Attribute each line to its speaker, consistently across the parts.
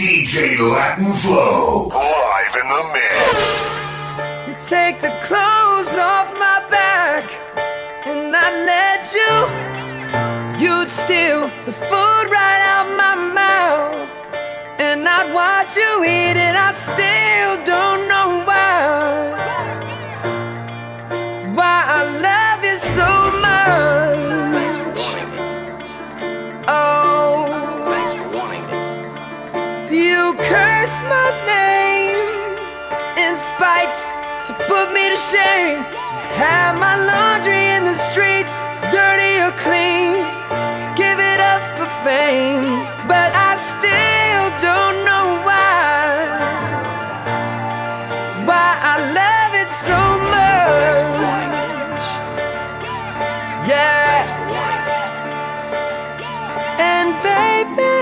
Speaker 1: DJ Latin Flow, live in the mix.
Speaker 2: You take the clothes off my back, and I let you. You'd steal the food right out my mouth, and I'd watch you eat it. I still don't know spite to put me to shame. Have my laundry in the streets, dirty or clean. Give it up for fame, but I still don't know why. Why I love it so much. Yeah. And baby,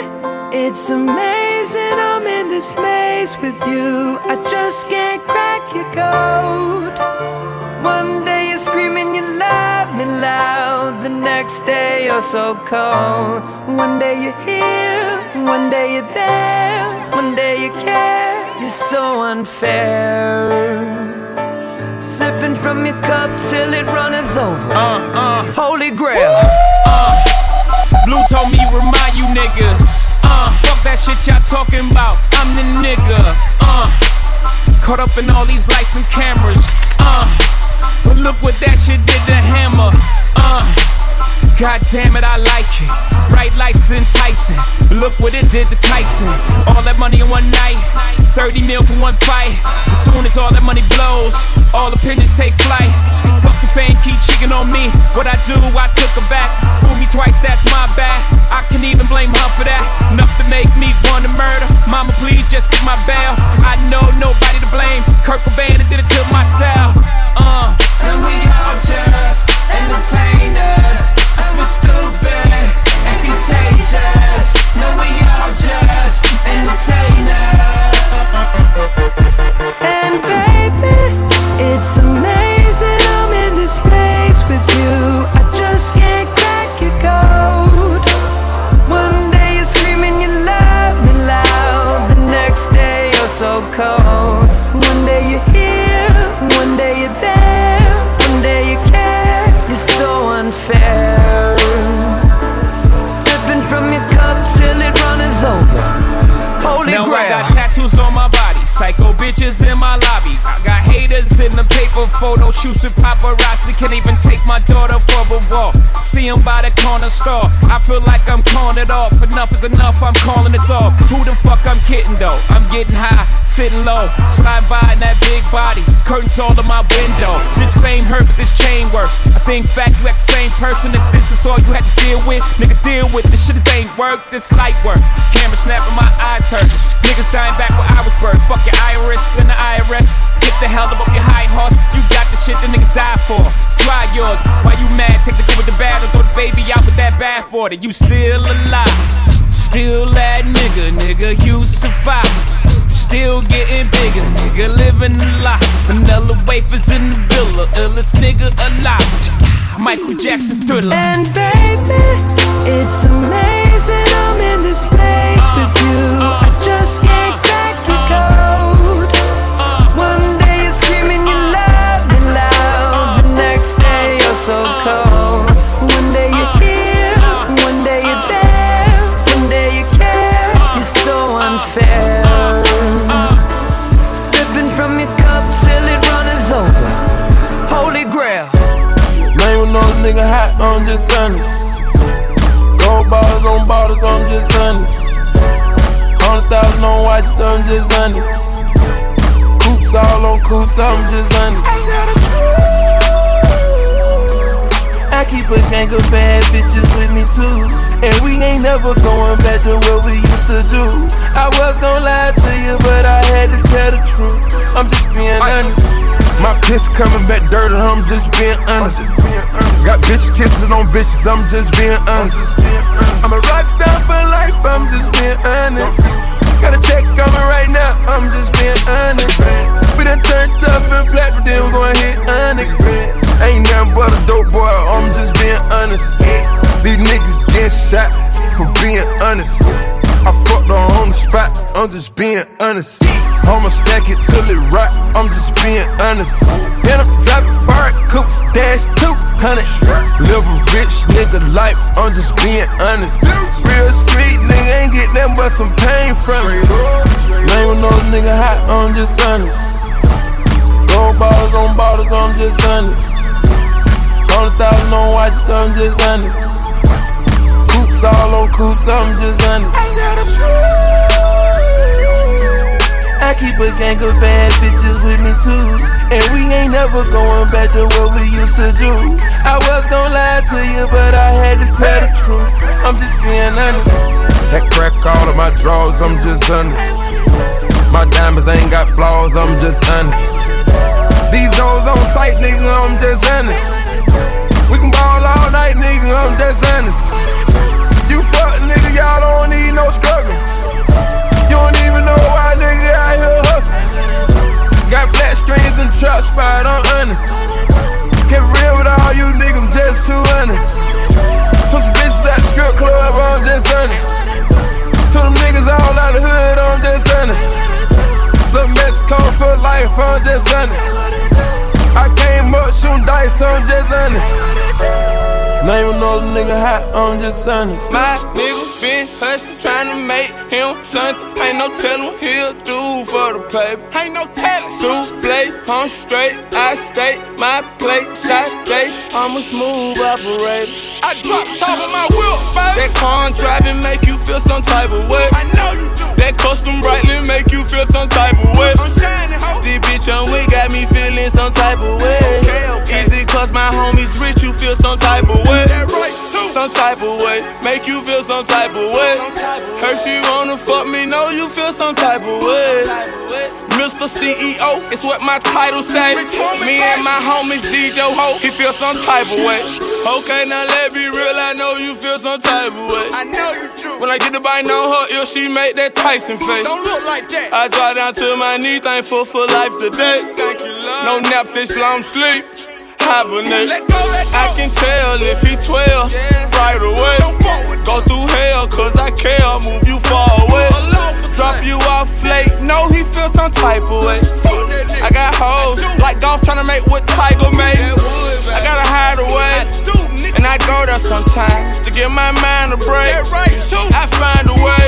Speaker 2: it's amazing I'm in this maze with you. I just can't next day you're so cold. One day you're here, one day you're there, one day you care. You're so unfair. Sipping from your cup till it runneth over.
Speaker 3: Uh, uh,
Speaker 2: Holy grail.
Speaker 3: uh. Blue told me remind you niggas. Uh, fuck that shit y'all talking about. I'm the nigga. Uh, caught up in all these lights and cameras. Uh, but look what that shit did to Hammer. Uh, God damn it, I like it. Bright lights enticing. Look what it did to Tyson. All that money in one night. 30 mil for one fight. As soon as all that money blows, all opinions take flight. Fuck the fame, keep cheating on me. What I do, I took her back. Fool me twice, that's my bad. I can even blame her for that. Enough to make me want to murder. Mama, please just get my bail. I know nobody to blame. Kurt Cobain did it to myself. Uh.
Speaker 2: And we all just entertainers. We're stupid and contagious. No, we
Speaker 3: photo shoots with paparazzi. Corner store. I feel like I'm calling it off. Enough is enough, I'm calling it off. Who the fuck I'm kidding though? I'm getting high, sitting low, slide by in that big body. Curtains all to my window. This fame hurts, this chain works. I think back, you act the same person. If this is all you had to deal with, nigga, deal with this shit. This ain't work, this light work. Camera snapping, my eyes hurt. Niggas dying back where I was birthed. Fuck your iris and the IRS. Get the hell up off your high horse. You got the shit that niggas die for. Try yours. Why you mad? Take the good with the bad and throw the baby out with that bad for it. You still alive. Still that nigga, nigga, you survive. Still getting bigger, nigga, living a lot. Vanilla wafers in the villa, illest nigga alive. Michael Jackson's thriller.
Speaker 2: And baby, it's amazing I'm in this space uh, with you. Uh. I just can't
Speaker 4: honest. Gold bars on bottles, I'm just honest. Hundred thousand on watches, I'm just honest. Coops all on coops, I'm just honest. I keep a gang of bad bitches with me too. And we ain't never going back to what we used to do. I was gonna lie to you, but I had to tell the truth. I'm just being honest.
Speaker 5: My piss coming back dirty, I'm just being honest. Got bitch kissing on bitches, I'm just being honest.
Speaker 4: I'm a rock star for life, I'm just being honest. Got a check coming right now, I'm just being honest.
Speaker 5: I'm just being honest.
Speaker 4: I'ma stack it till it rock, I'm just being honest. Then I'm driving fire coops, dash 200. Live a rich nigga life, I'm just being honest. Real street nigga ain't get that but some pain from it. Name another nigga hot, I'm just honest. Gold bottles on bottles, I'm just honest. Hundred thousand on watches, I'm just honest. Coops all on I'm just honest. I keep a gang of bad bitches with me too. And we ain't never going back to what we used to do. I was gonna lie to you, but I had to tell the truth. I'm just being honest. That crack all of my drawers, I'm just honest. My diamonds ain't got flaws, I'm just honest. These hoes on sight, nigga, I'm just honest. We can ball all night, nigga, I'm just honest. Fuck, nigga, y'all don't need no struggle. You don't even know why nigga out here hustling. Got flat strings and trap spot, I'm honest. Get real with all you niggas, I'm just too honest. To some bitches at the strip club, I'm just honest. To them niggas all out the hood, I'm just honest. Look Mexico for life, I'm just honest. I came up shooting dice, I'm just honest. Name another nigga hot, I'm just honest.
Speaker 6: My nigga been hustling, trying to make him something. Ain't no telling what he'll do for the paper. Ain't no telling. Souffle, I'm straight, I stay. My plate, shot day. I'm a smooth operator. I drop top of my wheel, baby. That car driving make you feel some type of way. I know you do. That custom brightly make you feel some type of way. I'm shining, ho. This bitch on we got me feeling some type of way. Okay, okay. Easy cause my homies rich, you feel some type of way. That right. Some type of way. Make you feel some type of way. Her she wanna fuck me, know you feel some type of way. Mr. CEO, it's what my title say. Me and my homies DJ Ho, he feel some type of way. Okay, now let me real, I know you feel some type of way. I know you do. When I get the bite on her ear, she make that Tyson face. Don't look like that. I drop down to my knee, thankful for life today. Thank you, Lord. No naps, it's long sleep. Hibernate. Let go, let go. I can tell if he 12 right away. Go through hell, cause I care. Move you far away. Drop you off late. No, he feel some type of way. I got hoes like golf trying to make what Tiger made. I gotta hide away. And I go there sometimes to give my mind a break. I find a way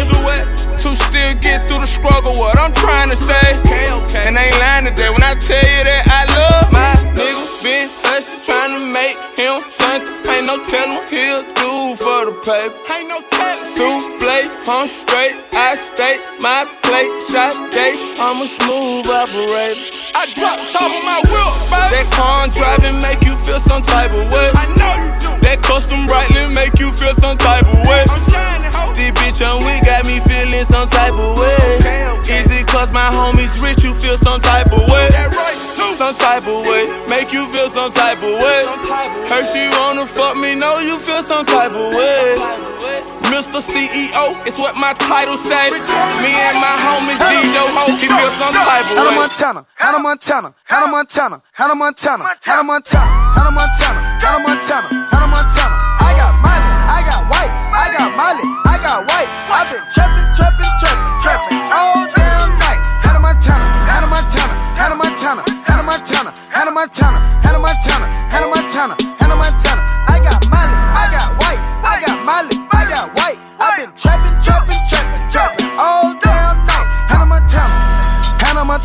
Speaker 6: to still get through the struggle. What I'm trying to say. And ain't lying today when I tell you Ain't no telling. Souffle, I'm straight, I stay. My plate, shot day. I'm a smooth operator. I drop top of my wheel, baby. That car driving make you feel some type of way. I know you do. That custom brightly make you feel some type of way. I'm shining, ho. This bitch on we got me feeling some type of way. Okay, okay. Is it cause my homies rich, you feel some type of way? That right, too. Some type of way. Make you feel some type of way. Her she wanna fuck me, know you feel some type of way. Mr. CEO, it's what my title say. Me and my homies DJ Ho, he feel some type of
Speaker 7: Hannah
Speaker 6: way.
Speaker 7: Montana, Hannah Montana, Hannah Montana, Hannah Montana, Hannah Montana, Hannah Montana, Hannah Montana, Hannah Montana. I got Molly, I got white, I got Molly, I got white. I've been trapping,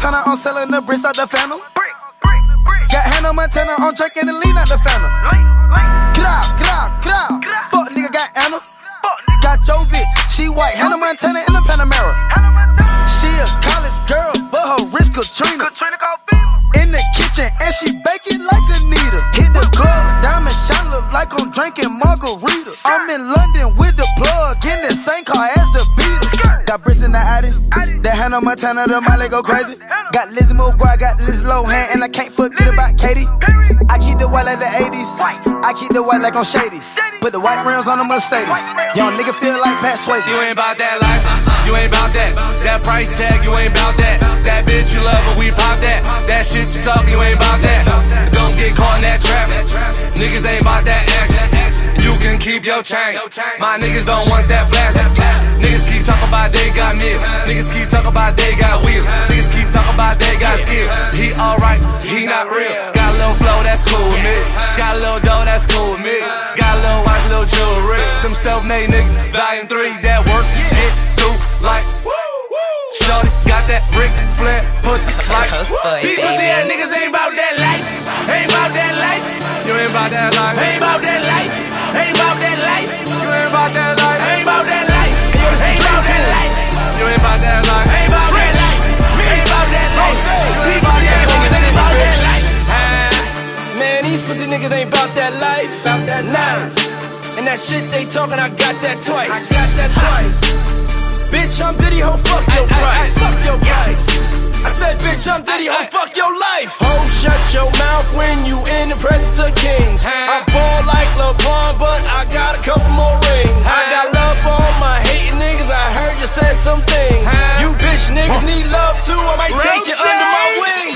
Speaker 7: Montana, I'm selling the bricks out the phantom. Got Hannah Montana on drinking the lean out the phantom. Get out, get out, get out. Fuck nigga got Anna. Got your bitch, she white. Hannah Montana in the Panamera. She a college girl, but her wrist Katrina. In the kitchen and she baking like Anita. Hit the club, diamond shine look like I'm drinking margarita. I'm in London with the plug in the same car as the Beatles. Got bricks in the Addy. That Hannah Montana, the Molly go crazy. Got Lizzie McGuire, got Liz Lohan, and I can't forget about Katie. I keep the white like the 80s. I keep the white like I'm shady. Put the white rims on the Mercedes. Young nigga feel like Pat Swayze.
Speaker 8: You ain't about that life, uh-uh. you ain't about that. That price tag, you ain't about that. That bitch you love, but we pop that. That shit you talk, you ain't about that. Don't get caught in that trap. Niggas ain't about that action. You can keep your chain. My niggas don't want that blast. Niggas keep talking about they got me. Niggas keep talking about they got wheels. Niggas keep talking about they got skill. He alright, he not real. Got a little flow, that's cool with me. Got a little dough, that's cool with me. Got a little watch, little jewelry. Them self-made niggas, volume three, that work, get through like. Shorty got that Ric Flair pussy like These pussy ass niggas ain't about that life Ain't about that life You ain't about that life Ain't about that life You ain't about that life Ain't about that life Ain't about that life eh. You ain't about that life eh. Ain't about that life
Speaker 9: Man, these pussy niggas ain't about that life. About that life. And that shit they talking, I got that twice. I got that twice. Bitch, I'm Diddy, ho, fuck your price. Fuck your price. I said, bitch, I'm Diddy, ho, fuck your life. Ho, shut your mouth when you in the presence of kings. I ball like LeBron, but I got a couple more love too. I might take you under my wing.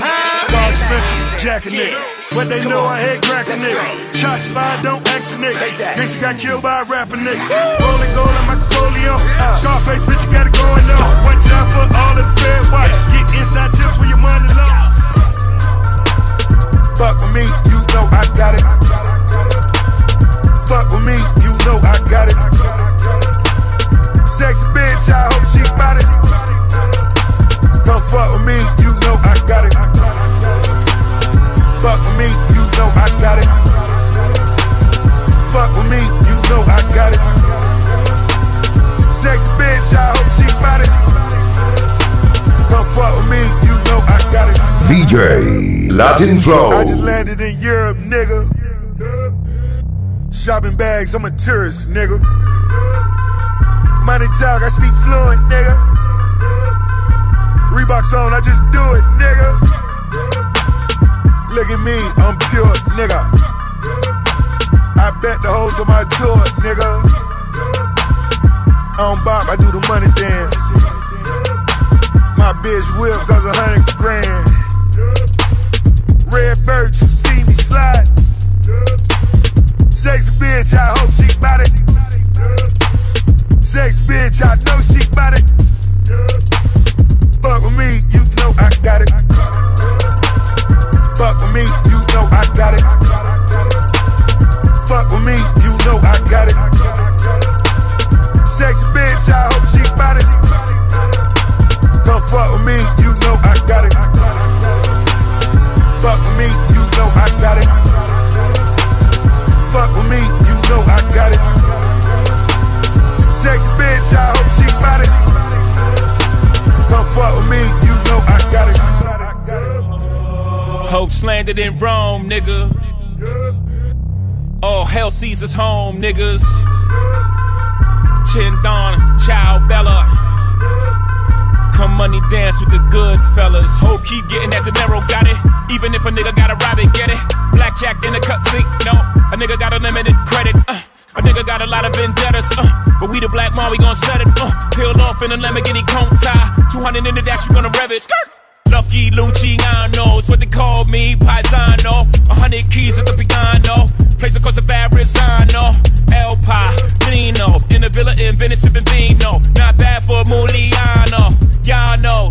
Speaker 10: Dog Spencer, Jack a nigga. But they know I head crack a nigga. Shots fired, don't ask a nigga. Gangsta got killed by a rapper nigga. Rolling gold, I'm Michael Corleone. Scarface, bitch, you got it going on. One time for all of the fair watch. Get inside tips where your money low.
Speaker 11: Fuck with me, you know I got it. Fuck with me, you know I got it. Bags, I'm a tourist, nigga. Money talk, I speak fluent, nigga. Reeboks on, I just do it, nigga. Look at me, I'm pure, nigga. I bet the hoes on my tour, nigga. I don't bop, I do the money dance. My bitch whip cause a hundred grand. Red bird, you see me slide. Sexy bitch, I hope she bout it. Sex bitch, I
Speaker 3: landed in Rome, nigga. All hell Caesar's home, niggas. Chin Don, Chow Bella. Come money dance with the good fellas. Hope keep getting that dinero, got it. Even if a nigga gotta rob it, get it. Blackjack in the cut sink, no. A nigga got unlimited credit, uh. A nigga got a lot of vendettas, uh. But we the black mom, we gon' set it, uh. Peeled off in a Lamborghini Conta. 200 in the dash, you gonna rev it. Skirt. Lucky Luciano, what they call me, Paisano. A hundred keys at the piano, place across the Verrazano. El Padrino, in the villa in Venice, sipping vino. Not bad for Muliano, y'all know.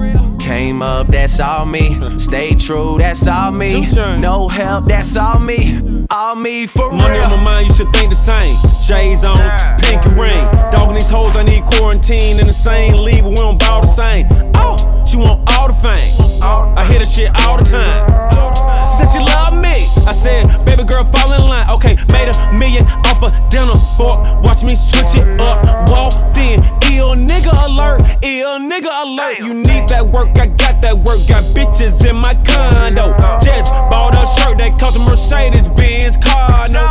Speaker 12: Came up, that's all me. Stay true, that's all me. No help, that's all me. All me for
Speaker 13: Money
Speaker 12: real.
Speaker 13: on my mind, you should think the same. Shades on, pink and ring. Dogging these hoes, I need quarantine in the same league, but we don't ball the same. Oh, she want all the fame. I hear the shit all the time. Said she love me. I said, baby girl, fall in line. Okay, made a million off a dinner fork. Watch me switch it up. Walked in, ill nigga alert, ill nigga alert. You need that work, I got that work. Got bitches in my condo. Just bought a shirt that cost a Mercedes Benz car. No,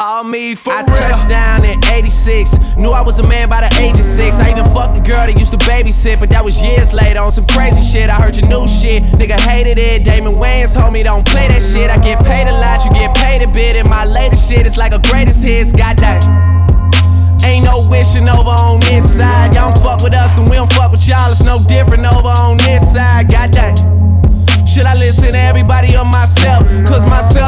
Speaker 12: all me for I real. touched down in 86. Knew I was a man by the age of six. I even fucked a girl that used to babysit, but that was years later on some crazy shit. I heard your new shit. Nigga hated it. Damon Wayans told me don't play that shit. I get paid a lot, you get paid a bit. And my latest shit is like a greatest hits. Goddamn. Ain't no wishing over on this side. Y'all don't fuck with us, then we don't fuck with y'all. It's no different over on this side. Goddamn. Should I listen to everybody or myself? Cause myself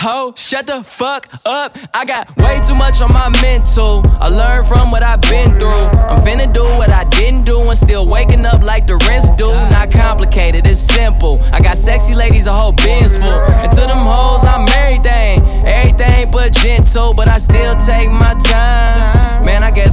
Speaker 11: Ho, shut the fuck up. I got way too much on my mental. I learned from what I've been through. I'm finna do what I didn't do and still waking up like the rest do. Not complicated, it's simple. I got sexy ladies, a whole bins full. And to them hoes,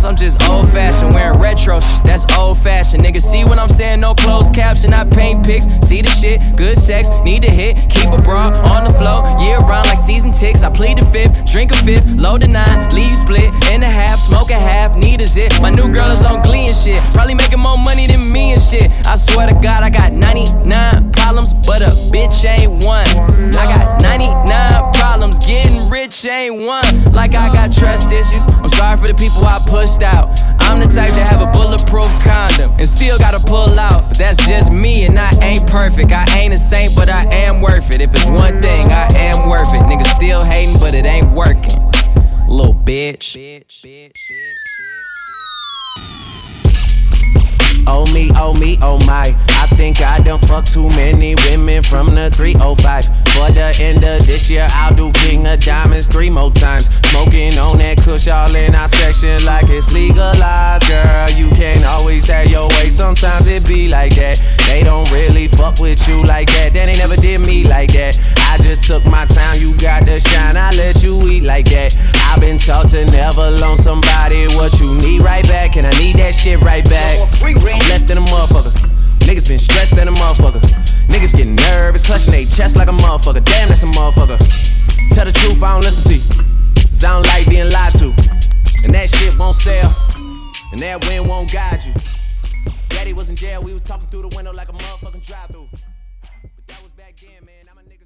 Speaker 11: I'm just old fashioned. Wearing retro sh- that's old fashioned. Nigga, see what I'm saying, no closed caption. I paint pics, see the shit, good sex, need to hit. Keep a bra on the floor, year round like season ticks. I plead the fifth, drink a fifth, load a nine, leave split in a half, smoke a half, need a zip. My new girl is on glee and shit. Probably making more money than me and shit. I swear to God, I got 99 problems, but a bitch ain't one. I got 99 problems, getting rich ain't one. Like I got trust issues. I'm sorry for the people I pushed out. I'm the type to have a bulletproof condom and still gotta pull out. But that's just me, and I ain't perfect. I ain't a saint, but I am worth it. If it's one thing, I am worth it. Niggas still hating, but it ain't working. Little bitch.
Speaker 12: Oh me, oh me, oh my. I think I done fucked too many women from the 305. For the end of this year, I'll do King of Diamonds three more times. Smoking on that kush all in our section like it's legalized. Girl, you can't always have your way. Sometimes it be like that. They don't really fuck with you like that. Then they never did me like that. I just took my time, taught to never loan somebody what you need right back, and I need that shit right back. I'm less than a motherfucker. Niggas been stressed than a motherfucker. Niggas get nervous, clutching their chest like a motherfucker. Damn, that's a motherfucker. Tell the truth, I don't listen to you. Cause I don't like being lied to. And that shit won't sell. And that wind won't guide you. Daddy was in jail, we was talking through the window like a